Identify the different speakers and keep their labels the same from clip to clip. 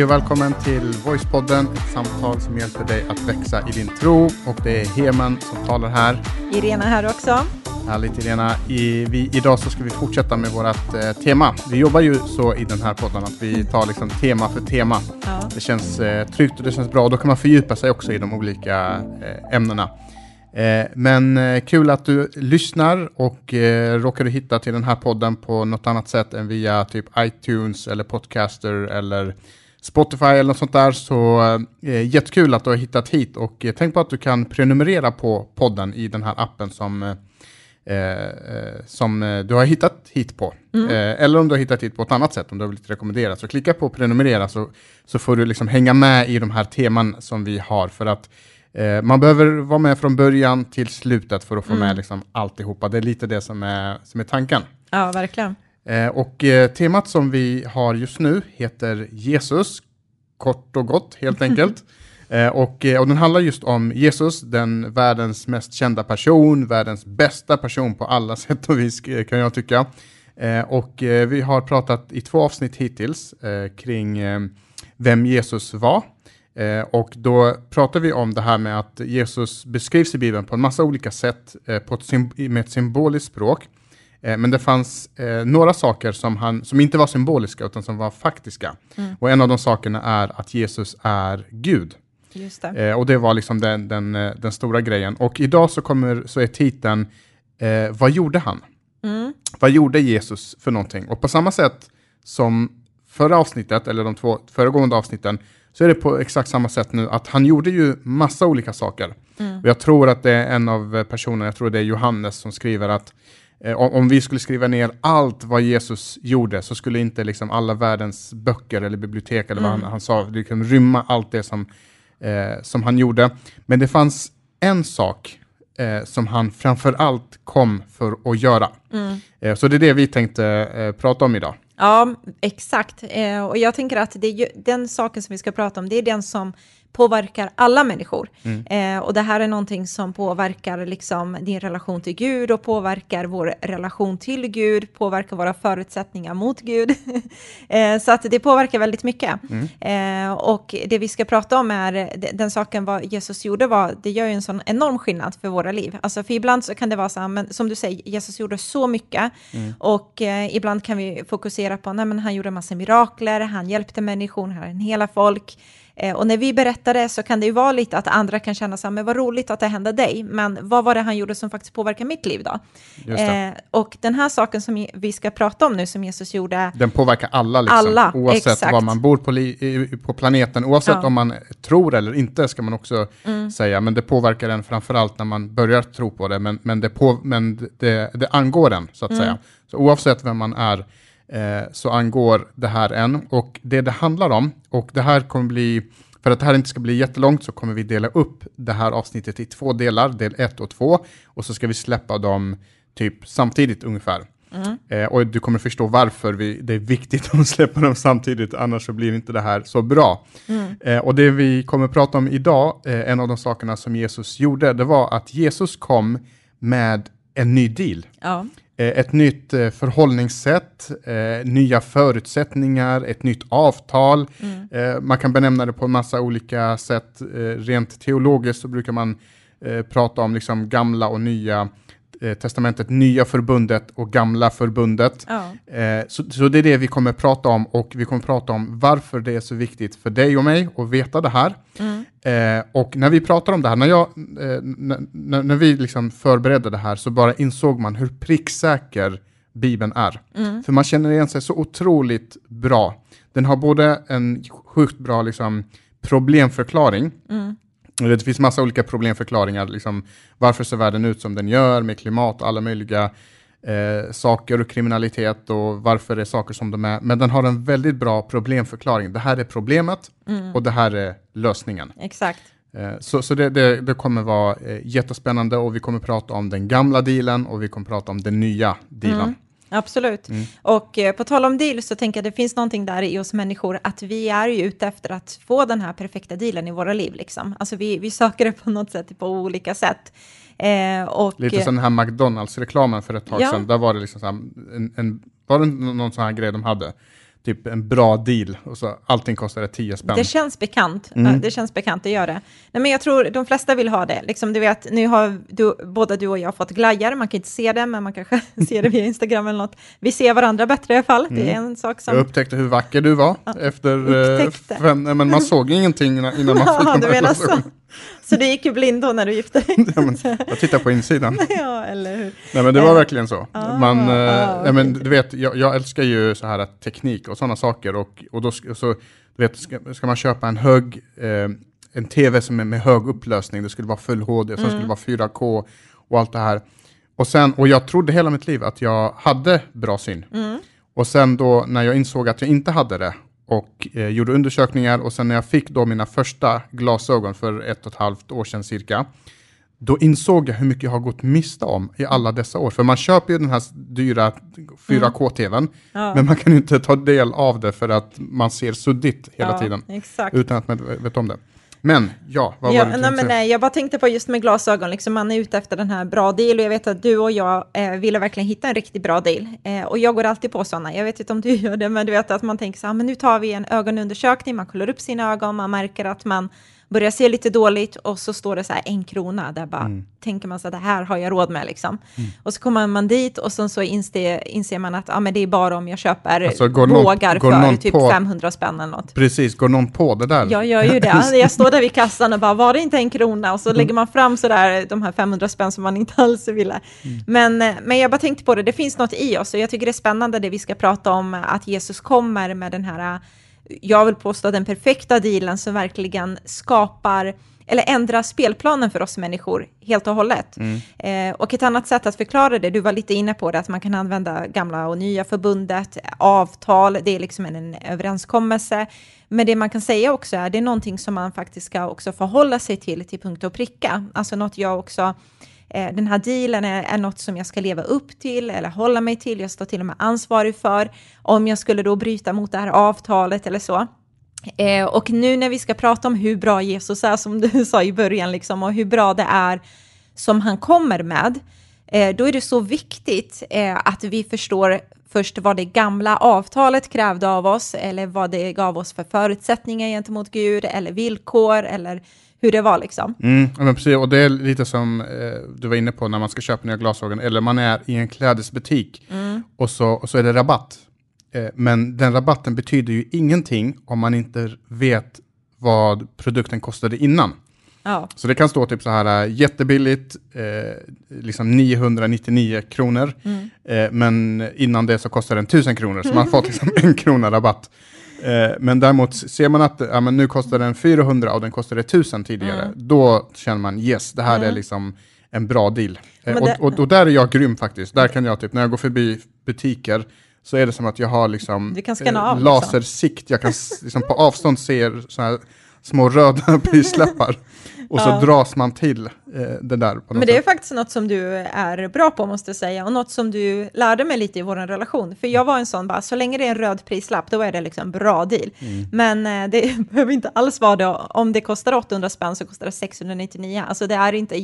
Speaker 1: Hej och välkommen till Voicepodden, ett samtal som hjälper dig att växa i din tro. Och det är Heman som talar här.
Speaker 2: Irena här också.
Speaker 1: Härligt Irena. I, vi, idag så ska vi fortsätta med vårt eh, tema. Vi jobbar ju så i den här podden att vi tar liksom tema för tema.
Speaker 2: Ja.
Speaker 1: Det känns eh, tryggt och det känns bra. Då kan man fördjupa sig också i de olika eh, ämnena. Eh, men eh, kul att du lyssnar och eh, råkar du hitta till den här podden på något annat sätt än via typ iTunes eller Podcaster eller Spotify eller något sånt där så eh, jättekul att du har hittat hit och eh, tänk på att du kan prenumerera på podden i den här appen som eh, eh, som eh, du har hittat hit på. Eh, eller om du har hittat hit på ett annat sätt, om du har blivit rekommenderad. Så klicka på prenumerera så, så får du liksom hänga med i de här teman som vi har. För att man behöver vara med från början till slutet för att få med liksom alltihopa. Det är lite det som är, som är tanken.
Speaker 2: ja, verkligen.
Speaker 1: Eh, och eh, temat som vi har just nu heter Jesus, kort och gott helt enkelt. Eh, och, och den handlar just om Jesus, den världens mest kända person, världens bästa person på alla sätt och vis kan jag tycka. Och vi har pratat i två avsnitt hittills kring vem Jesus var. Och då pratar vi om det här med att Jesus beskrivs i Bibeln på en massa olika sätt på ett med ett symboliskt språk. Eh, men det fanns eh, några saker som, han, som inte var symboliska utan som var faktiska. Och en av de sakerna är att Jesus är Gud.
Speaker 2: Det.
Speaker 1: Eh, och det var liksom den, den, den stora grejen. Och idag så, kommer, så är titeln Vad gjorde han?
Speaker 2: Mm.
Speaker 1: Vad gjorde Jesus för någonting? Och på samma sätt som förra avsnittet, eller de två föregående avsnitten, så är det på exakt samma sätt nu att han gjorde ju massa olika saker. Och jag tror att det är en av personerna, jag tror det är Johannes som skriver att om, om vi skulle skriva ner allt vad Jesus gjorde så skulle inte liksom alla världens böcker eller bibliotek eller vad han, han sa liksom rymma allt det som, eh, som han gjorde. Men det fanns en sak eh, som han framför allt kom för att göra. Eh, så det är det vi tänkte eh, prata om idag.
Speaker 2: Ja, exakt. Eh, och jag tänker att det den saken som vi ska prata om, det är den som påverkar alla människor. Eh, och det här är någonting som påverkar liksom din relation till Gud och påverkar vår relation till Gud, påverkar våra förutsättningar mot Gud. eh, så att det påverkar väldigt mycket. Eh, och det vi ska prata om är de- den saken vad Jesus gjorde var, det gör ju en sån enorm skillnad för våra liv. Alltså för ibland så kan det vara så här, men som du säger, Jesus gjorde så mycket och eh, ibland kan vi fokusera på, nej men han gjorde massa mirakler, han hjälpte människor, han hela folk. Eh, och när vi berättar det så kan det ju vara lite att andra kan känna så här, men vad roligt att det hände dig, men vad var det han gjorde som faktiskt påverkar mitt liv då? Eh, och den här saken som vi ska prata om nu, som Jesus gjorde,
Speaker 1: Den påverkar alla, liksom,
Speaker 2: Alla,
Speaker 1: oavsett
Speaker 2: exakt.
Speaker 1: var man bor på, li- på planeten. Oavsett
Speaker 2: Ja. Mm.
Speaker 1: om man tror eller inte, ska man också säga. Men det påverkar en framförallt när man börjar tro på det. Men, men, det, på, men det, det angår en, så att
Speaker 2: Mm.
Speaker 1: säga. Så oavsett vem man är, eh, så angår det här en. Och det det handlar om, och det här kommer bli, för att det här inte ska bli jättelångt, så kommer vi dela upp det här avsnittet i två delar, del ett och två. Och så ska vi släppa dem typ samtidigt ungefär. Eh, och du kommer förstå varför vi, det är viktigt att släppa dem samtidigt, annars så blir inte det här så bra. Eh, och det vi kommer prata om idag, eh, en av de sakerna som Jesus gjorde, det var att Jesus kom med en ny deal.
Speaker 2: ja,
Speaker 1: ett nytt eh, förhållningssätt, eh, nya förutsättningar, ett nytt avtal. Eh, man kan benämna det på en massa olika sätt. Eh, rent teologiskt så brukar man eh, prata om liksom gamla och nya eh, testamentet, nya förbundet och gamla förbundet.
Speaker 2: ja.
Speaker 1: Eh, så, så det är det vi kommer prata om och vi kommer prata om varför det är så viktigt för dig och mig att veta det här. Eh, och när vi pratar om det här, när, jag, eh, n- n- när vi liksom förberedde det här så bara insåg man hur pricksäker Bibeln är. För man känner igen sig så otroligt bra. Den har både en sjukt bra liksom, problemförklaring, det finns massa olika problemförklaringar, liksom, varför ser världen ut som den gör med klimat och alla möjliga eh, saker och kriminalitet och varför är saker som de är. Men den har en väldigt bra problemförklaring. Det här är problemet och det här är lösningen.
Speaker 2: Exakt.
Speaker 1: Eh, så så det, det, det kommer vara eh, jättespännande och vi kommer prata om den gamla dealen och vi kommer prata om den nya dealen.
Speaker 2: Absolut. Och eh, på tal om deal så tänker jag att det finns någonting där i oss människor att vi är ju ute efter att få den här perfekta dealen i våra liv. Liksom. Alltså vi, vi söker det på något sätt på olika sätt. Eh, och,
Speaker 1: Lite som den här McDonalds-reklamen för ett tag
Speaker 2: Ja.
Speaker 1: sedan. Där var det liksom så här, en, en, var det någon sån här grej de hade. Typ en bra deal och så allting kostade 10 spänn.
Speaker 2: Det känns bekant.
Speaker 1: Mm.
Speaker 2: Ja, Det känns bekant, det gör det. Nej, men jag tror de flesta vill ha det. Liksom, du vet, nu har du, både du och jag fått glajjor, man kan inte se det, men man kanske ser det via Instagram eller något. Vi ser varandra bättre i alla fall, det är en sak som...
Speaker 1: Jag upptäckte hur vacker du var efter... eh,
Speaker 2: Upptäckte.
Speaker 1: fem, nej, men man såg ingenting innan innan man fick
Speaker 2: Ja, du
Speaker 1: här
Speaker 2: så. du gick ju blind då när du gifte dig?
Speaker 1: Ja, men jag tittar på insidan.
Speaker 2: ja, eller hur?
Speaker 1: Nej men det var
Speaker 2: Eh,
Speaker 1: verkligen så.
Speaker 2: ah,
Speaker 1: Man, eh,
Speaker 2: ah,
Speaker 1: nej, men, du vet, jag, jag älskar ju så här teknik och sådana saker och, och då så, du vet, ska, ska man köpa en hög, eh, en tv som är med hög upplösning, det skulle vara full HD, sen skulle det vara 4K och allt det här. Och, sen, och jag trodde hela mitt liv att jag hade bra syn. Och sen då när jag insåg att jag inte hade det och eh, gjorde undersökningar och sen när jag fick då mina första glasögon för ett och ett halvt år sedan cirka, då insåg jag hur mycket jag har gått miste om i alla dessa år. För man köper ju den här dyra 4K-tvn,
Speaker 2: Ja.
Speaker 1: men man kan ju inte ta del av det för att man ser suddigt hela
Speaker 2: ja,
Speaker 1: tiden,
Speaker 2: Exakt.
Speaker 1: utan att man vet om det. Men ja, vad
Speaker 2: Ja,
Speaker 1: var det
Speaker 2: nej, men nej, jag bara tänkte på just med glasögon, liksom, man är ute efter den här bra deal och jag vet att du och jag eh, ville verkligen hitta en riktigt bra deal. Eh, och jag går alltid på sådana, jag vet inte om du gör det, men du vet att man tänker så här, men nu tar vi en ögonundersökning, man kollar upp sina ögon, man märker att man börjar se lite dåligt och så står det så här en krona, där bara
Speaker 1: Mm.
Speaker 2: tänker man så att det här har jag råd med liksom. Och så kommer man dit och sen så inser, inser man att ah, men det är bara om jag köper
Speaker 1: Alltså, går någon-
Speaker 2: bågar
Speaker 1: går
Speaker 2: för
Speaker 1: någon
Speaker 2: typ
Speaker 1: på-
Speaker 2: 500 spänn eller något.
Speaker 1: Precis, går någon på det där?
Speaker 2: Jag gör ju det. Jag står där vid kassan och bara, var det inte en krona?
Speaker 1: Mm.
Speaker 2: Och så lägger man fram sådär de här 500 spänn som man inte alls ville.
Speaker 1: Mm.
Speaker 2: Men, eh, men jag bara tänkte på det, det finns något i oss och jag tycker det är spännande det vi ska prata om, att Jesus kommer med den här, jag vill påstå den perfekta dealen som verkligen skapar eller ändrar spelplanen för oss människor helt och hållet. Eh, och ett annat sätt att förklara det, du var lite inne på det, att man kan använda gamla och nya förbundet, avtal, det är liksom en, en överenskommelse. Men det man kan säga också är, det är någonting som man faktiskt ska också förhålla sig till, till punkt och pricka. Alltså något jag också, eh, den här dealen är, är något som jag ska leva upp till eller hålla mig till, jag står till och med ansvarig för, om jag skulle då bryta mot det här avtalet eller så. Eh, och nu när vi ska prata om hur bra Jesus är, som du sa i början, liksom, och hur bra det är som han kommer med, eh, då är det så viktigt eh, att vi förstår först vad det gamla avtalet krävde av oss, eller vad det gav oss för förutsättningar gentemot Gud, eller villkor, eller hur det var liksom.
Speaker 1: Mm, men precis, och det är lite som eh, du var inne på när man ska köpa nya glasögon, eller man är i en klädesbutik och, så, och så är det rabatt. Eh, men den rabatten betyder ju ingenting om man inte vet vad produkten kostade innan.
Speaker 2: Ja,
Speaker 1: Så det kan stå typ så här äh, jättebilligt, eh, liksom 999 kronor, eh, men innan det så kostar den 1000 kronor, så man fått liksom en krona rabatt. Eh, men däremot ser man att ja, men nu kostar den 400 och den kostade 1000 tidigare, då känner man yes, det här är liksom en bra deal. Eh, och,
Speaker 2: det-
Speaker 1: och, och där är jag grym faktiskt. Där kan jag typ, när jag går förbi butiker, så är det som att jag har liksom
Speaker 2: liksom.
Speaker 1: lasersikt, jag kan liksom på avstånd se så här små röda prislappar. Och så
Speaker 2: Ja.
Speaker 1: dras man till eh, det där.
Speaker 2: Men det är
Speaker 1: sätt.
Speaker 2: faktiskt något som du är bra på måste jag säga och något som du lärde mig lite i vår relation. För jag var en sån bara, så länge det är en röd prislapp då är det liksom bra deal.
Speaker 1: Mm.
Speaker 2: Men eh, det behöver inte alls vara det. Om det kostar 800 spänn så kostar det 699. Alltså det är inte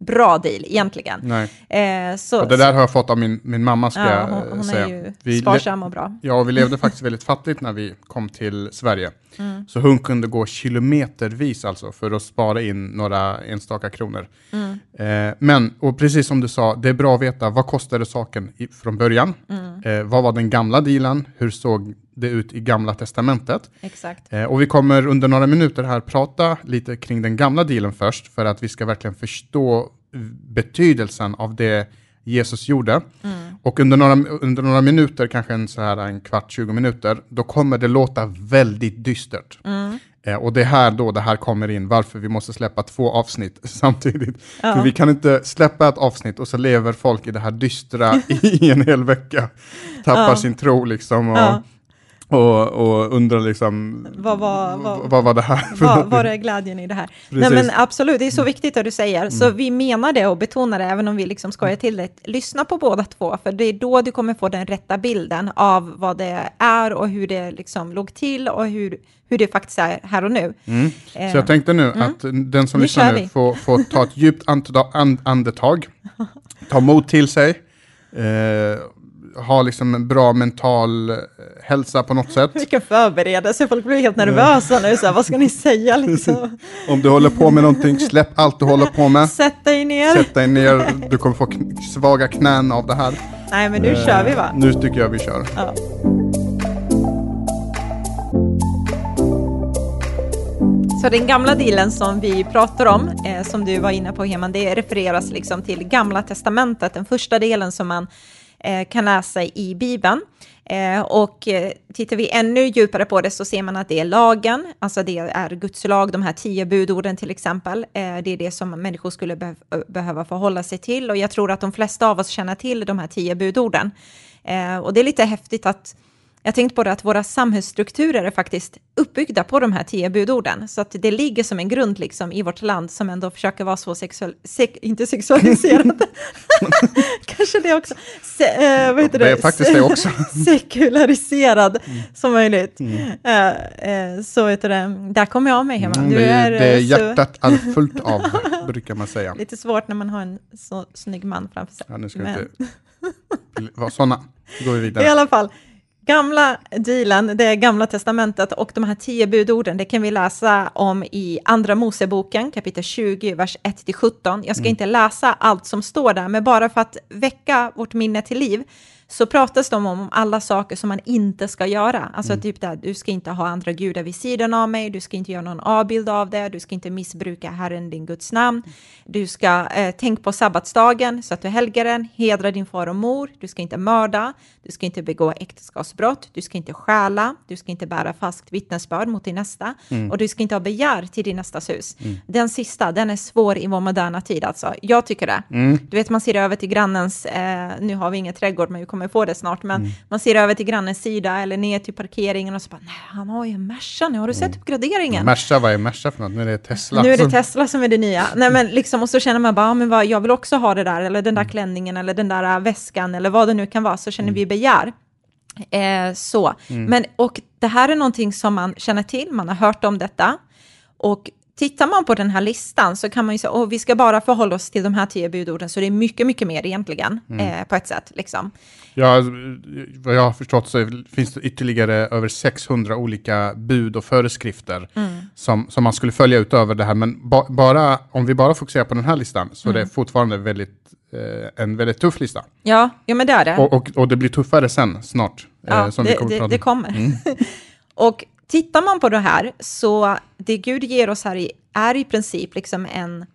Speaker 2: jättebra deal egentligen.
Speaker 1: Nej.
Speaker 2: Eh, så,
Speaker 1: Och det där har jag fått av min, min mamma ska
Speaker 2: ja, hon, hon
Speaker 1: säga.
Speaker 2: är ju
Speaker 1: Vi
Speaker 2: sparsam och bra.
Speaker 1: Ja, och vi levde faktiskt väldigt fattigt när vi kom till Sverige.
Speaker 2: Mm.
Speaker 1: Så hon kunde gå kilometervis alltså för att spara in några enstaka kronor.
Speaker 2: Mm.
Speaker 1: Eh, men, och precis som du sa, det är bra att veta vad kostade saken i, från början?
Speaker 2: Mm.
Speaker 1: Eh, vad var den gamla dealen? Hur såg det ut i gamla testamentet?
Speaker 2: Exakt.
Speaker 1: Eh, och vi kommer under några minuter här prata lite kring den gamla dealen först, för att vi ska verkligen förstå betydelsen av det Jesus gjorde. Och under några, under några minuter, kanske en, så här, en kvart, 20 minuter, då kommer det låta väldigt dystert. Eh, och det är här då det här kommer in, varför vi måste släppa två avsnitt samtidigt.
Speaker 2: Ja.
Speaker 1: För vi kan inte släppa ett avsnitt och så lever folk i det här dystra i en hel vecka. Tappar
Speaker 2: Ja.
Speaker 1: sin tro liksom. Och,
Speaker 2: Ja.
Speaker 1: Och, och undrar liksom,
Speaker 2: Vad var, vad,
Speaker 1: vad var det här för
Speaker 2: Var, är glädjen i det här? Nej,
Speaker 1: Precis.
Speaker 2: men absolut, det är så viktigt det du säger. Så vi menar det och betonar det, även om vi liksom skojar till det. Lyssna på båda två, för det är då du kommer få den rätta bilden av vad det är och hur det liksom låg till och hur, hur det faktiskt är här och nu.
Speaker 1: Mm.
Speaker 2: Eh,
Speaker 1: Så jag tänkte nu att den som
Speaker 2: Nu
Speaker 1: lyssnar nu får, får ta ett djupt andetag, and, andetag ta mod till sig, eh, ha liksom en bra mental eh, hälsa på något sätt.
Speaker 2: Vilken förberedelse, folk blir helt nervösa nu, så här, vad ska ni säga liksom?
Speaker 1: Om du håller på med någonting, släpp allt du håller på med.
Speaker 2: Sätt dig ner.
Speaker 1: Sätt dig ner, du kommer få svaga knän av det här.
Speaker 2: Nej, men nu kör vi va?
Speaker 1: Nu tycker jag vi kör.
Speaker 2: Ja. Så den gamla dealen som vi pratar om, eh, som du var inne på Heman, det refereras liksom till Gamla Testamentet, den första delen som man eh, kan läsa i Bibeln. Eh, och eh, tittar vi ännu djupare på det så ser man att det är lagen, alltså det är Guds lag, de här tio budorden till exempel. Eh, det är det som människor skulle be behöva förhålla sig till och jag tror att de flesta av oss känner till de här tio budorden. Eh, och det är lite häftigt att jag tänkte på det att våra samhällsstrukturer är faktiskt uppbyggda på de här tio budorden, så att det ligger som en grund liksom i vårt land som ändå försöker vara så sexuell, sek, inte sexualiserad, kanske det också, Se, eh, vad heter det?
Speaker 1: Det är faktiskt det också.
Speaker 2: sekulariserad
Speaker 1: Mm.
Speaker 2: som möjligt. Eh, eh, så heter det, där kommer jag med hemma.
Speaker 1: Mm, det, är, det är
Speaker 2: eh,
Speaker 1: hjärtat all fullt av, brukar man säga.
Speaker 2: Lite svårt när man har en så snygg man framför sig.
Speaker 1: Ja, nu ska
Speaker 2: Men-
Speaker 1: vi inte vara sådana. Nu går vi
Speaker 2: I
Speaker 1: vidare.
Speaker 2: alla fall, gamla dealen, det gamla testamentet och de här tio budorden, det kan vi läsa om i andra Moseboken, kapitel 20, vers 1-17. Jag ska
Speaker 1: Mm.
Speaker 2: inte läsa allt som står där, men bara för att väcka vårt minne till liv, så pratas det om, alla saker som man inte ska göra. Alltså
Speaker 1: Mm.
Speaker 2: typ där, du ska inte ha andra gudar vid sidan av mig, du ska inte göra någon avbild av det, du ska inte missbruka Herren din Guds namn, du ska eh, tänka på sabbatsdagen så att du helgar den, hedra din far och mor, du ska inte mörda, du ska inte begå äktenskapsbrott, du ska inte stjäla, du ska inte bära falskt vittnesbörd mot din nästa och du ska inte ha begär till din nästas hus. Den sista, den är svår i vår moderna tid alltså. Jag tycker det. Du vet, man ser över till grannens, eh, nu har vi ingen trädgård, men vi kommer få det snart, men man ser över till grannens sida eller ner till parkeringen och så bara, nej, han har ju en Merca nu, har du sett uppgraderingen?
Speaker 1: Merca, vad är Merca för något? Nu är det Tesla.
Speaker 2: Nu är det Tesla som är det nya. Nej, men liksom, och så känner man bara, ja, men vad, jag vill också ha det där, eller den där klänningen, eller den där äh, väskan, eller vad det nu kan vara, så känner vi begär. Eh, så. Men, och det här är någonting som man känner till, man har hört om detta. Och tittar man på den här listan så kan man ju säga, åh, vi ska bara förhålla oss till de här tio budorden, så det är mycket, mycket mer egentligen, eh, på ett sätt. Liksom.
Speaker 1: Ja, vad jag har förstått så finns det ytterligare över 600 olika bud och föreskrifter som, som man skulle följa utöver det här. Men ba, bara, om vi bara fokuserar på den här listan så är det fortfarande väldigt, eh, en väldigt tuff lista.
Speaker 2: Ja, ja, men det är det.
Speaker 1: Och, och, och det blir tuffare sen snart. eh,
Speaker 2: Ja,
Speaker 1: som
Speaker 2: det,
Speaker 1: vi kommer
Speaker 2: det, det
Speaker 1: om.
Speaker 2: kommer. och tittar man på det här, så det Gud ger oss här i, är i princip liksom en,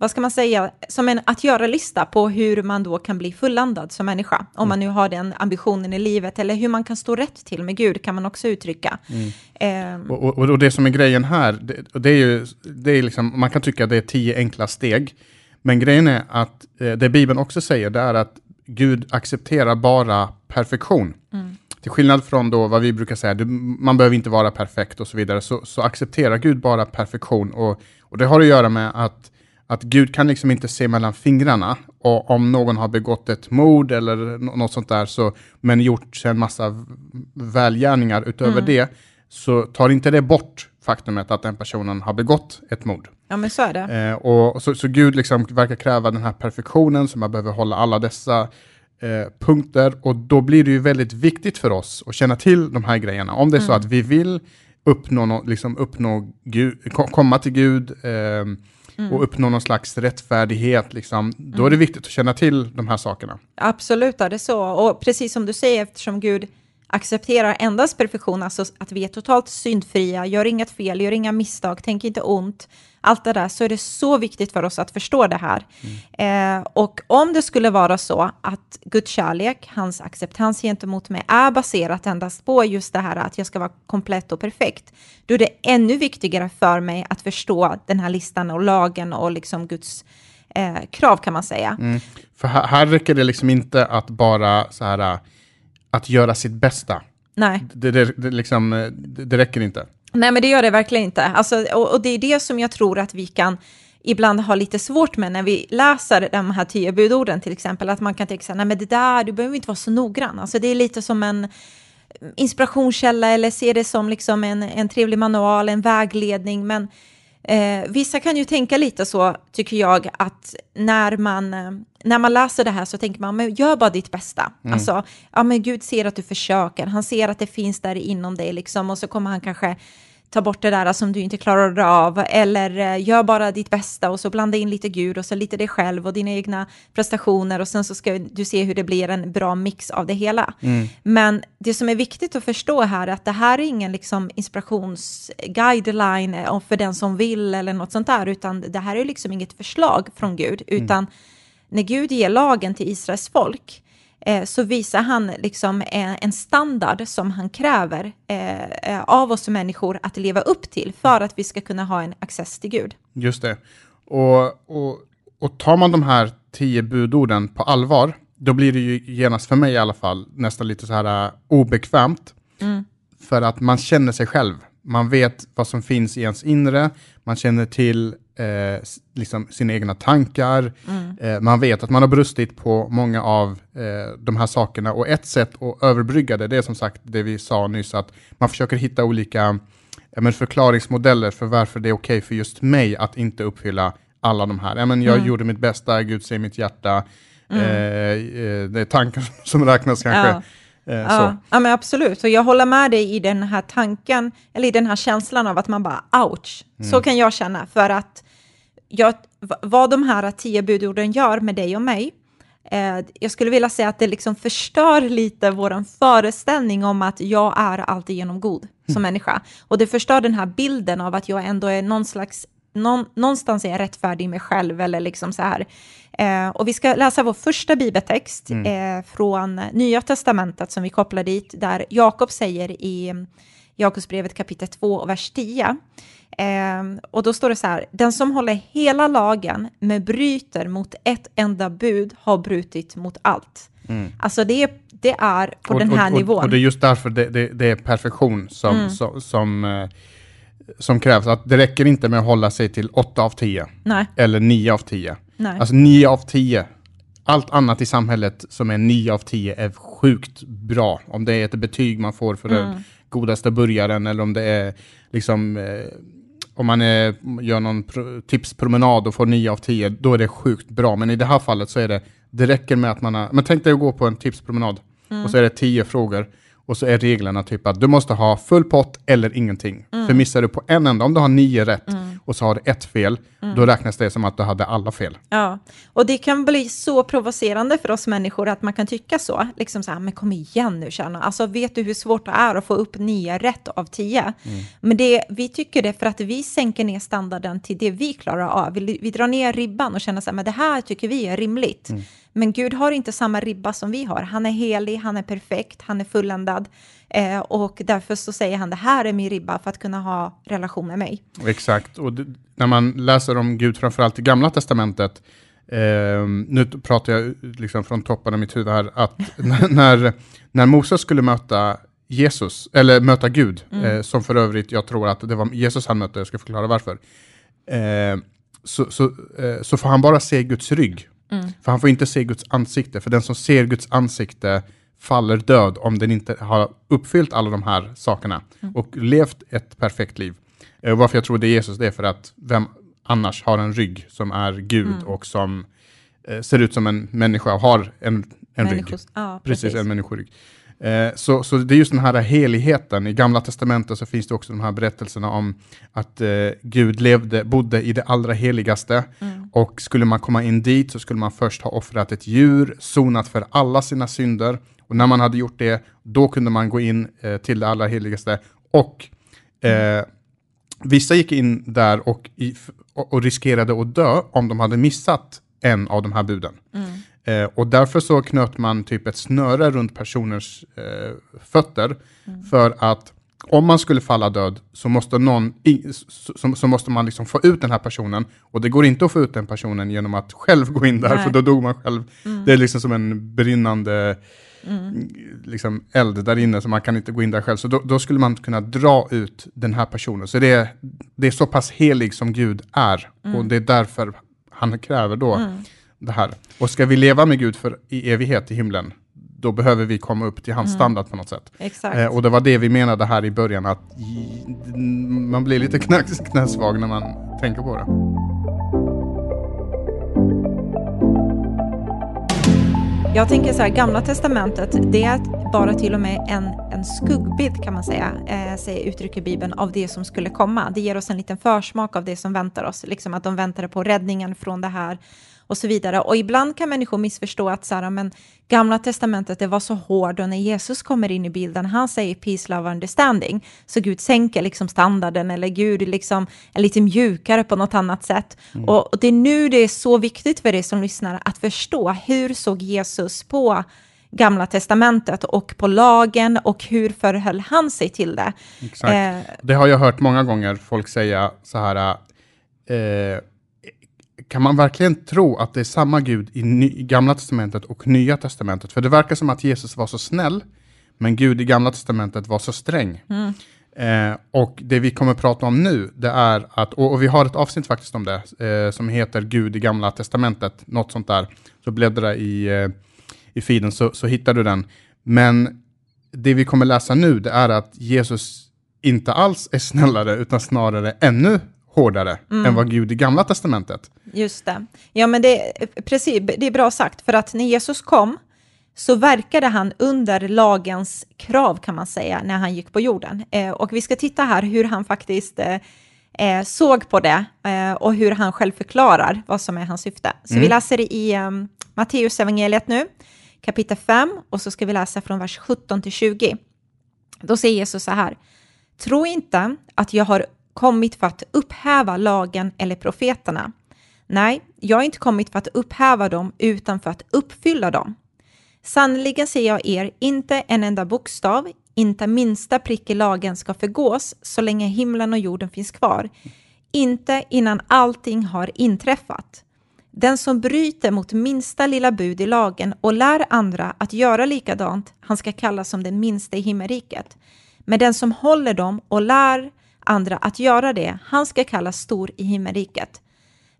Speaker 2: vad ska man säga, som en att göra-lista på hur man då kan bli fulländad som människa. Om man nu har den ambitionen i livet, eller hur man kan stå rätt till med Gud, kan man också uttrycka. Ehm,
Speaker 1: Och, och, och det som är grejen här, det, det är ju, det är liksom, man kan tycka att det är tio enkla steg. Men grejen är att eh, det Bibeln också säger, det är att Gud accepterar bara perfektion. Till skillnad från då vad vi brukar säga, du, man behöver inte vara perfekt och så vidare, så, så accepterar Gud bara perfektion. Och, och det har att göra med att, att Gud kan liksom inte se mellan fingrarna. Och om någon har begått ett mord eller nå- något sånt där, så, men gjort en massa välgärningar utöver det, så tar inte det bort faktumet att den personen har begått ett mord.
Speaker 2: ja, men så är det.
Speaker 1: Eh, och så, så Gud liksom verkar kräva den här perfektionen, så man behöver hålla alla dessa eh, punkter. Och då blir det ju väldigt viktigt för oss att känna till de här grejerna. Om det är så att vi vill uppnå, nå- liksom uppnå Gud, ko- komma till Gud ehm, och uppnå någon slags rättfärdighet, liksom, då är det viktigt att känna till de här sakerna.
Speaker 2: Absolut är det så. Och precis som du säger, eftersom Gud accepterar endast perfektion, alltså att vi är totalt syndfria, gör inget fel, gör inga misstag, tänk inte ont, allt det där, så är det så viktigt för oss att förstå det här. Eh, och om det skulle vara så att Guds kärlek, hans acceptans gentemot mig, är baserat endast på just det här att jag ska vara komplett och perfekt, då är det ännu viktigare för mig att förstå den här listan och lagen och liksom Guds eh, krav kan man säga. Mm.
Speaker 1: För här, här räcker det liksom inte att bara så här, att göra sitt bästa.
Speaker 2: Nej.
Speaker 1: Det, det, det, liksom, eh, det, det räcker inte.
Speaker 2: Nej, men det gör det verkligen inte. Alltså, och, och det är det som jag tror att vi kan ibland ha lite svårt med när vi läser de här tio budorden till exempel, att man kan tänka sig, nej men det där, du behöver inte vara så noggrann. Alltså det är lite som en inspirationskälla eller se det som liksom en, en trevlig manual, en vägledning, men Eh, vissa kan ju tänka lite så, tycker jag, att när man, eh, när man läser det här så tänker man, men gör bara ditt bästa. Mm. Alltså, ja men Gud ser att du försöker, han ser att det finns där inom dig liksom, och så kommer han kanske ta bort det där som du inte klarar av, eller eh, gör bara ditt bästa och så blanda in lite Gud och så lite dig själv och dina egna prestationer och sen så ska du se hur det blir en bra mix av det hela. Mm. Men det som är viktigt att förstå här är att det här är ingen liksom inspirationsguideline eh, för den som vill eller något sånt där, utan det här är liksom inget förslag från Gud, mm. utan mm. när Gud ger lagen till Israels folk, så visar han liksom en, en standard som han kräver eh, eh, av oss människor att leva upp till för att vi ska kunna ha en access till Gud.
Speaker 1: Just det. Och, och, och tar man de här tio budorden på allvar, då blir det ju genast för mig i alla fall nästan lite så här obekvämt. Mm. För att man känner sig själv. Man vet vad som finns i ens inre, man känner till eh, liksom sina egna tankar. Mm. Eh, man vet att man har brustit på många av eh, de här sakerna och ett sätt att överbrygga det, det är som sagt det vi sa nyss, att man försöker hitta olika men, förklaringsmodeller för varför det är okej okay för just mig att inte uppfylla alla de här. men, jag mm. gjorde mitt bästa, Gud ser mitt hjärta. Mm. Eh, eh, det är tankar som räknas kanske.
Speaker 2: Ja. Eh, ja, ja, men absolut. Och jag håller med dig i den här tanken, eller i den här känslan av att man bara ouch. Mm. Så kan jag känna, för att jag, vad de här tio budorden gör med dig och mig, eh, jag skulle vilja säga att det liksom förstör lite vår föreställning om att jag är alltid genom god som mm. människa. Och det förstör den här bilden av att jag ändå är någon slags, någon, någonstans är jag rättfärdig med själv eller liksom så här. Eh, och vi ska läsa vår första bibeltext mm. eh, från Nya Testamentet som vi kopplar dit, där Jakob säger i Jakobsbrevet kapitel 2, vers 10. Eh, och då står det så här, den som håller hela lagen men bryter mot ett enda bud har brutit mot allt. Mm. Alltså det, det är på och, den här
Speaker 1: och,
Speaker 2: nivån.
Speaker 1: Och det är just därför det, det, det är perfektion som, mm. som, som, eh, som, krävs. Att det räcker inte med att hålla sig till 8 av 10 eller 9 av 10. Alltså 9 av 10 allt annat i samhället som är 9 av 10 är sjukt bra. Om det är ett betyg man får för mm. den godaste burgaren eller om det är liksom eh, om man är, gör någon tipspromenad och får 9 av 10, då är det sjukt bra. Men i det här fallet så är det, det räcker med att man har, men tänk dig att gå på en tipspromenad mm. och så är det 10 frågor och så är reglerna typ att du måste ha full pott eller ingenting. Mm. För missar du på en enda, om du har nio rätt mm. och så har du ett fel, mm. då räknas det som att du hade alla fel.
Speaker 2: Ja, och det kan bli så provocerande för oss människor att man kan tycka så. Liksom så här, men kom igen nu kärna. Alltså vet du hur svårt det är att få upp nio rätt av tio? Mm. Men det, vi tycker det för att vi sänker ner standarden till det vi klarar av. Vi, vi drar ner ribban och känner så här, men det här tycker vi är rimligt. Men Gud har inte samma ribba som vi har. Han är helig, han är perfekt, han är fulländad. Eh, och därför så säger han det här är min ribba för att kunna ha relation med mig.
Speaker 1: Exakt, och det, när man läser om Gud, framförallt i Gamla Testamentet, eh, nu pratar jag liksom från toppen av mitt huvud här, att när, när Moses skulle möta Jesus, eller möta Gud, mm. eh, som för övrigt jag tror att det var Jesus han mötte, jag ska förklara varför, eh, så, så, eh, så får han bara se Guds rygg. Mm. För han får inte se Guds ansikte, för den som ser Guds ansikte faller död om den inte har uppfyllt alla de här sakerna mm. och levt ett perfekt liv. Eh, varför jag tror det är Jesus, det är för att vem annars har en rygg som är Gud mm. och som eh, ser ut som en människa och har en, en rygg. Ja, precis, precis, en människorygg. Eh, så, så det är just den här heligheten. I Gamla Testamentet så finns det också de här berättelserna om att eh, Gud levde, bodde i det allra heligaste. Mm. Och skulle man komma in dit så skulle man först ha offrat ett djur, sonat för alla sina synder. Och när man hade gjort det, då kunde man gå in eh, till det allra heligaste. Och eh, vissa gick in där och, i, och riskerade att dö om de hade missat en av de här buden. Mm. Eh, och därför så knöt man typ ett snöre runt personers eh, fötter mm. för att om man skulle falla död så måste, någon så, så, måste man liksom få ut den här personen. Och det går inte att få ut den personen genom att själv gå in där, Nej. för då dog man själv. Mm. Det är liksom som en brinnande mm. liksom, eld där inne, så man kan inte gå in där själv. Så då, då, skulle man kunna dra ut den här personen. Så det är, det är så pass helig som Gud är. Mm. Och det är därför han kräver då mm det här. Och ska vi leva med Gud för i evighet i himlen, då behöver vi komma upp till hans standard på något sätt. Eh, och det var det vi menade här i början, att man blir lite knä, knäsvag när man tänker på det.
Speaker 2: Jag tänker så här, Gamla Testamentet, det är bara till och med en, en skuggbild kan man säga, eh, säger uttrycker Bibeln, av det som skulle komma. Det ger oss en liten försmak av det som väntar oss, liksom att de väntade på räddningen från det här och så vidare. Och ibland kan människor missförstå att så här, men Gamla Testamentet det var så hård och när Jesus kommer in i bilden, han säger peace, love, understanding, så Gud sänker liksom standarden eller Gud liksom är lite mjukare på något annat sätt. Mm. Och, och det är nu det är så viktigt för dig som lyssnar att förstå hur såg Jesus på Gamla Testamentet och på lagen och hur förhöll han sig till det?
Speaker 1: Exakt. Eh, det har jag hört många gånger folk säga så här, eh, kan man verkligen tro att det är samma Gud i, ny, Gamla Testamentet och Nya Testamentet? För det verkar som att Jesus var så snäll, men Gud i Gamla Testamentet var så sträng. Mm. Eh, och det vi kommer prata om nu, det är att, och, och vi har ett avsnitt faktiskt om det, eh, som heter Gud i Gamla Testamentet, något sånt där. Så bläddra i, eh, i feeden så, så hittar du den. Men det vi kommer läsa nu, det är att Jesus inte alls är snällare, utan snarare ännu hårdare mm. än vad Gud i Gamla Testamentet.
Speaker 2: Just det. Ja, men det, precis, det är bra sagt, för att när Jesus kom så verkade han under lagens krav kan man säga när han gick på jorden. Eh, och vi ska titta här hur han faktiskt eh, eh såg på det eh, och hur han själv förklarar vad som är hans syfte. Så mm. vi läser i um, Matteus evangeliet nu, kapitel 5, och så ska vi läsa från vers 17 till 20. Då säger Jesus så här, tro inte att jag har kommit för att upphäva lagen eller profeterna. Nej, jag har inte kommit för att upphäva dem utan för att uppfylla dem. Sannerligen säger jag er, inte en enda bokstav, inte minsta prick i lagen ska förgås så länge himlen och jorden finns kvar. Inte innan allting har inträffat. Den som bryter mot minsta lilla bud i lagen och lär andra att göra likadant, han ska kallas som den minsta i himmelriket. Men den som håller dem och lär andra att göra det, han ska kallas stor i himmelriket.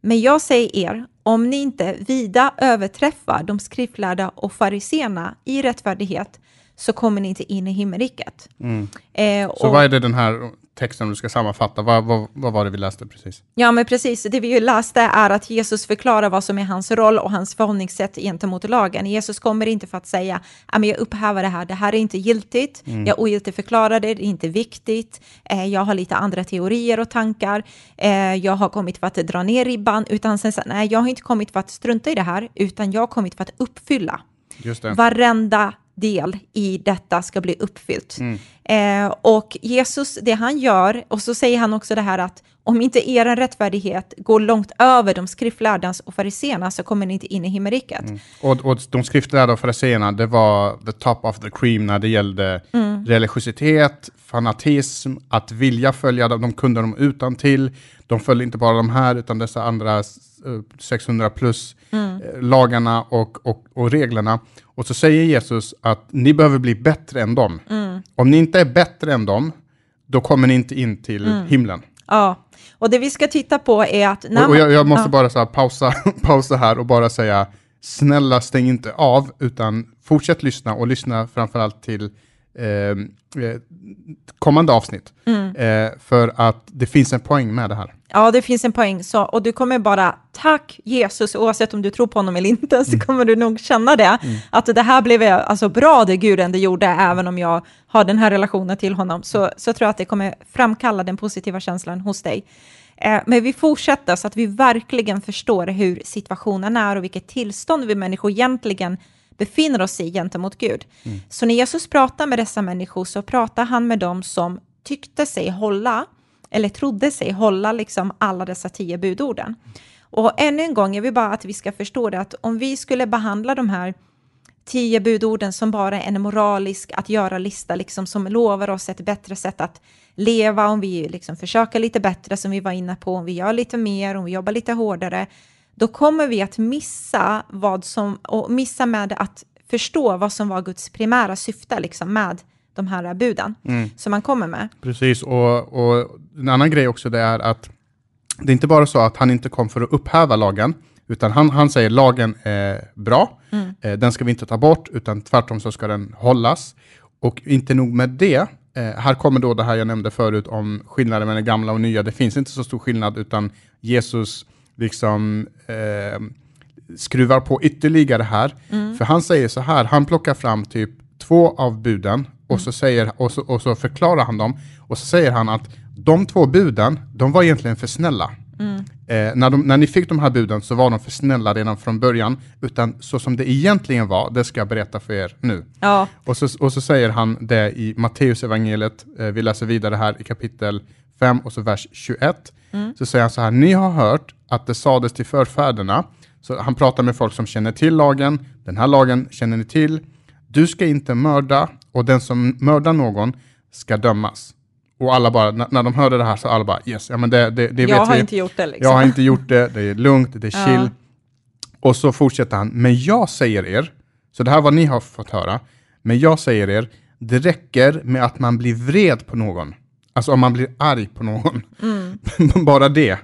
Speaker 2: Men jag säger er, om ni inte vida överträffar de skriftlärda och fariseerna i rättfärdighet så kommer ni inte in i himmelriket.
Speaker 1: Mm. Eh, så vad är det den här texten du ska sammanfatta? Vad, vad, vad, var det vi läste precis?
Speaker 2: Ja, men precis. Det vi ju läste är att Jesus förklarar vad som är hans roll och hans förhållningssätt gentemot lagen. Jesus kommer inte för att säga, jag upphäver det här, det här är inte giltigt, mm. jag ogiltigförklarar det, det är inte viktigt, eh, jag har lite andra teorier och tankar, eh, jag har kommit för att dra ner ribban, utan sen nej, jag har inte kommit för att strunta i det här, utan jag har kommit för att uppfylla
Speaker 1: Just det.
Speaker 2: varenda del i detta ska bli uppfyllt. Mm. Eh, och Jesus, det han gör, och så säger han också det här att om inte er rättfärdighet går långt över de skriftlärdas och fariséerna så kommer ni inte in i himmelriket. Mm.
Speaker 1: Och, och de skriftlärda och fariséerna, det var the top of the cream när det gällde mm. religiositet, fanatism, att vilja följa dem, de kunde dem utan till. De följde inte bara de här, utan dessa andra 600 eh, plus mm. Eh, lagarna och, och, och reglerna. Och så säger Jesus att ni behöver bli bättre än dem. Mm. Om ni inte är bättre än dem, då kommer ni inte in till mm. himlen.
Speaker 2: Ja, och det vi ska titta på är att...
Speaker 1: När och, och jag, jag, måste ja. bara så här, pausa, pausa här och bara säga, snälla stäng inte av, utan fortsätt lyssna och lyssna framförallt till eh, eh kommande avsnitt. Mm. Eh, för att det finns en poäng med det här.
Speaker 2: Ja, det finns en poäng. Så, och du kommer bara, tack Jesus, oavsett om du tror på honom eller inte, så mm. kommer du nog känna det. Mm. Att det här blev alltså bra det Gud ändå gjorde, även om jag har den här relationen till honom. Så, så tror jag att det kommer framkalla den positiva känslan hos dig. Eh, men vi fortsätter så att vi verkligen förstår hur situationen är och vilket tillstånd vi människor egentligen befinner oss i gentemot Gud. Mm. Så när Jesus pratar med dessa människor så pratar han med dem som tyckte sig hålla, eller trodde sig hålla liksom alla dessa tio budorden. Och ännu en gång, jag vill bara att vi ska förstå det, att om vi skulle behandla de här tio budorden som bara en moralisk att göra-lista, liksom, som lovar oss ett bättre sätt att leva, om vi liksom försöker lite bättre, som vi var inne på, om vi gör lite mer, om vi jobbar lite hårdare, då kommer vi att missa vad som, och missa med att förstå vad som var Guds primära syfte liksom, med de här buden mm. som man kommer med.
Speaker 1: Precis, och, och en annan grej också det är att det är inte bara så att han inte kom för att upphäva lagen, Utan han, han säger lagen är bra, mm. eh, den ska vi inte ta bort, utan tvärtom så ska den hållas. Och inte nog med det, eh, här kommer då det här jag nämnde förut om skillnaden mellan gamla och nya. Det finns inte så stor skillnad, utan Jesus liksom eh, skruvar på ytterligare här. Mm. För han säger så här, han plockar fram typ två av buden och, mm. så säger, och, så, och så förklarar han dem. Och så säger han att de två buden, de var egentligen för snälla. Mm. Eh, när, de, när ni fick de här buden så var de för snälla redan från början, utan så som det egentligen var, det ska jag berätta för er nu.
Speaker 2: Ja.
Speaker 1: Och, så, och så säger han det i Matteus evangeliet. Eh, vi läser vidare här i kapitel 5 och så vers 21. Mm. Så säger han så här, ni har hört att det sades till förfäderna, så han pratar med folk som känner till lagen, den här lagen känner ni till, du ska inte mörda och den som mördar någon ska dömas. Och alla bara, när, när de hörde det här så alla bara yes, ja men det, det, det vet
Speaker 2: Jag har
Speaker 1: vi.
Speaker 2: inte gjort det liksom.
Speaker 1: Jag har inte gjort det, det är lugnt, det är chill. Ja. Och så fortsätter han, men jag säger er, så det här var ni har fått höra, men jag säger er, det räcker med att man blir vred på någon. Alltså om man blir arg på någon. Mm. Bara det.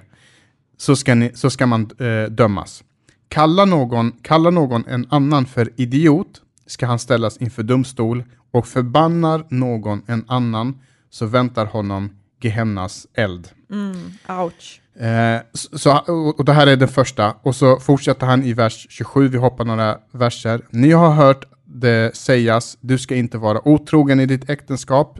Speaker 1: Så ska, ni, så ska man eh, dömas. Kalla någon, kalla någon en annan för idiot ska han ställas inför domstol och förbannar någon en annan så väntar honom Gehennas eld.
Speaker 2: Mm, ouch.
Speaker 1: Eh, så, och det här är den första, och så fortsätter han i vers 27, vi hoppar några verser. Ni har hört det sägas, du ska inte vara otrogen i ditt äktenskap.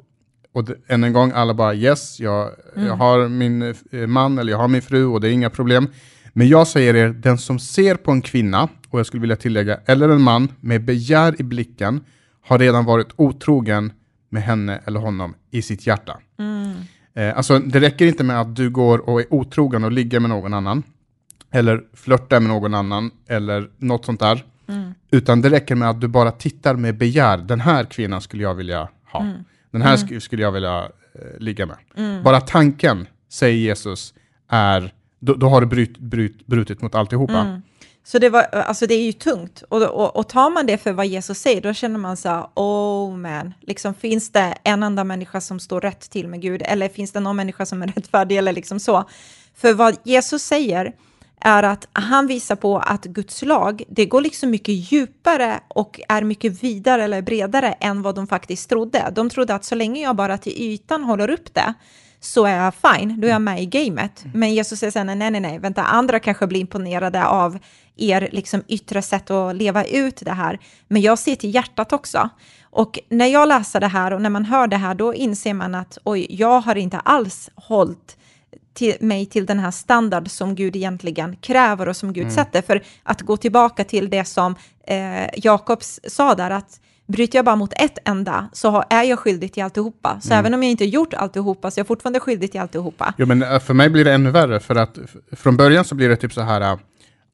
Speaker 1: Och det, än en gång, alla bara yes, jag, mm. jag har min eh, man eller jag har min fru och det är inga problem. Men jag säger er, den som ser på en kvinna, och jag skulle vilja tillägga, eller en man med begär i blicken, har redan varit otrogen med henne eller honom i sitt hjärta. Mm. Eh, alltså, det räcker inte med att du går och är otrogen och ligger med någon annan, eller flörtar med någon annan, eller något sånt där. Mm. Utan det räcker med att du bara tittar med begär. Den här kvinnan skulle jag vilja ha. Mm. Den här sk skulle jag vilja eh, ligga med. Mm. Bara tanken, säger Jesus, är då, då har du bryt, bryt, brutit mot alltihopa. Mm.
Speaker 2: Så det, var, alltså det är ju tungt. Och, och, och tar man det för vad Jesus säger, då känner man så här, oh man, liksom, finns det en enda människa som står rätt till med Gud? Eller finns det någon människa som är rättfärdig? Eller liksom så. För vad Jesus säger är att han visar på att Guds lag, det går liksom mycket djupare och är mycket vidare eller bredare än vad de faktiskt trodde. De trodde att så länge jag bara till ytan håller upp det, så är jag fine, då är jag med i gamet. Mm. Men Jesus säger sen, nej, nej, nej, vänta, andra kanske blir imponerade av er liksom yttre sätt att leva ut det här. Men jag ser till hjärtat också. Och när jag läser det här och när man hör det här, då inser man att oj, jag har inte alls hållit till mig till den här standard som Gud egentligen kräver och som Gud mm. sätter. För att gå tillbaka till det som eh, Jakobs sa där, att bryter jag bara mot ett enda så är jag skyldig till alltihopa. Så mm. även om jag inte gjort alltihopa så är jag fortfarande skyldig till alltihopa.
Speaker 1: Jo, men eh, för mig blir det ännu värre, för att från början så blir det typ så här, eh,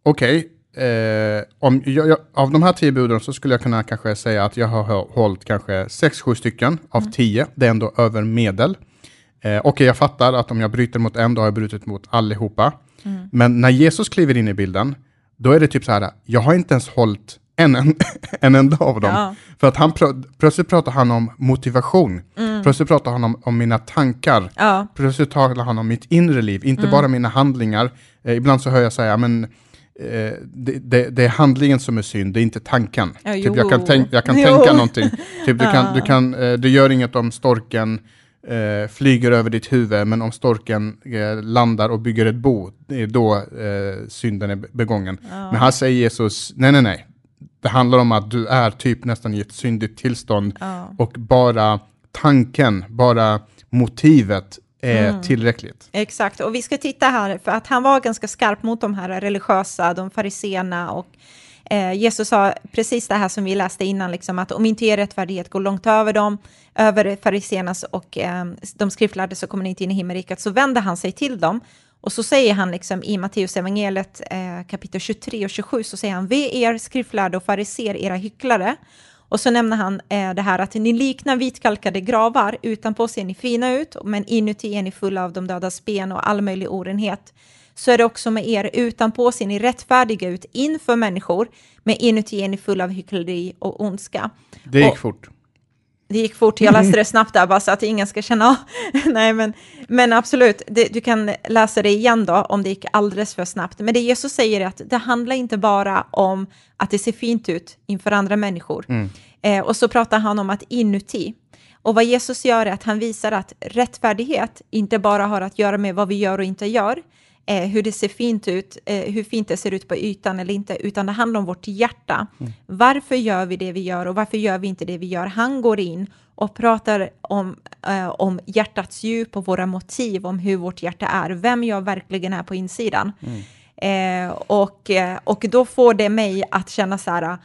Speaker 1: okej, okay, eh, av de här tio buden så skulle jag kunna kanske säga att jag har hållit kanske sex, sju stycken av mm. tio. Det är ändå över medel. Eh, Okej, okay, jag fattar att om jag bryter mot en, då har jag brutit mot allihopa. Mm. Men när Jesus kliver in i bilden, då är det typ så här, jag har inte ens hållit en, en, en enda av dem. Ja. För att han pr plötsligt pratar han om motivation. Mm. Plötsligt pratar han om, om mina tankar. Ja. Plötsligt talar han om mitt inre liv, inte mm. bara mina handlingar. Eh, ibland så hör jag säga, men eh, det, det, det, är handlingen som är synd, det är inte tanken. Ja, typ, jag kan, tänk, jag kan tänka någonting. Typ, du, kan, du, kan, eh, du gör inget om storken eh, flyger över ditt huvud, men om storken eh, landar och bygger ett bo, det är då eh, synden är begången. Men här säger Jesus, nej, nej, nej, det handlar om att du är typ nästan i ett syndigt tillstånd ja. och bara tanken, bara motivet är mm. tillräckligt.
Speaker 2: Exakt, och vi ska titta här, för att han var ganska skarp mot de här religiösa, de fariseerna och eh, Jesus sa precis det här som vi läste innan, liksom, att om inte er rättfärdighet går långt över dem, över fariseernas och eh, de skriftlärde så kommer ni inte in i himmelriket, så vänder han sig till dem och så säger han liksom i Matteus evangeliet eh, kapitel 23 och 27 så säger han ve er skriftlärda och fariser era hycklare. Och så nämner han eh, det här att ni liknar vitkalkade gravar, utanpå ser ni fina ut, men inuti är ni fulla av de dödas ben och all möjlig orenhet. Så är det också med er, utanpå ser ni rättfärdiga ut inför människor, men inuti är ni fulla av hyckleri och ondska.
Speaker 1: Det gick
Speaker 2: och,
Speaker 1: fort.
Speaker 2: det gick fort, jag läste det snabbt där bara så att ingen ska känna, nej men, men absolut, det, du kan läsa det igen då om det gick alldeles för snabbt. Men det Jesus säger är att det handlar inte bara om att det ser fint ut inför andra människor. Mm. Eh, och så pratar han om att inuti, och vad Jesus gör är att han visar att rättfärdighet inte bara har att göra med vad vi gör och inte gör, eh, hur det ser fint ut, eh, hur fint det ser ut på ytan eller inte, utan det handlar om vårt hjärta. Mm. Varför gör vi det vi gör och varför gör vi inte det vi gör? Han går in och pratar om, eh, om hjärtats djup och våra motiv, om hur vårt hjärta är, vem jag verkligen är på insidan. Mm. Eh, och, eh, och då får det mig att känna så här,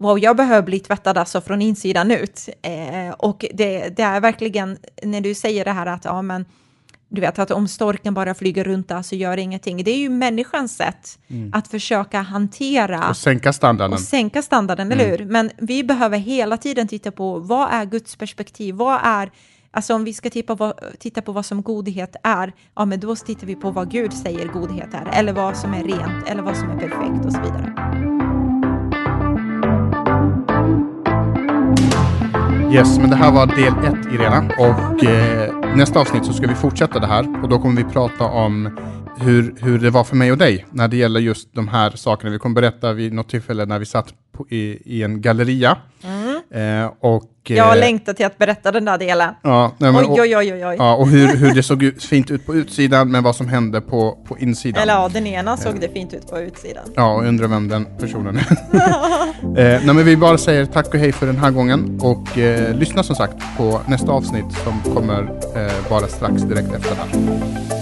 Speaker 2: wow, jag behöver bli tvättad alltså från insidan ut. Eh, och det, det, är verkligen, när du säger det här att, ja men, du vet att om storken bara flyger runt där så gör det ingenting. Det är ju människans sätt mm. att försöka hantera
Speaker 1: och sänka standarden.
Speaker 2: Och sänka standarden, mm. eller hur? Men vi behöver hela tiden titta på vad är Guds perspektiv? Vad är, alltså om vi ska titta på, titta på vad som godhet är, ja men då tittar vi på vad Gud säger godhet är, eller vad som är rent, eller vad som är perfekt och så vidare.
Speaker 1: Yes, men det här var del ett Irena och eh, nästa avsnitt så ska vi fortsätta det här och då kommer vi prata om hur, hur det var för mig och dig när det gäller just de här sakerna. Vi kommer berätta vid något tillfälle när vi satt på, i, i en galleria mm.
Speaker 2: Eh, och, jag eh, längtar till att berätta den där delen.
Speaker 1: Ja,
Speaker 2: nej, men, oj, oj, oj, oj.
Speaker 1: Ja, och hur, hur det såg ut, fint ut på utsidan, men vad som hände på, på insidan.
Speaker 2: Eller ja, den ena såg det fint ut på utsidan.
Speaker 1: Ja, och undrar vem den personen är. eh, nej, men vi bara säger tack och hej för den här gången och eh, lyssna som sagt på nästa avsnitt som kommer eh, bara strax direkt efter det här.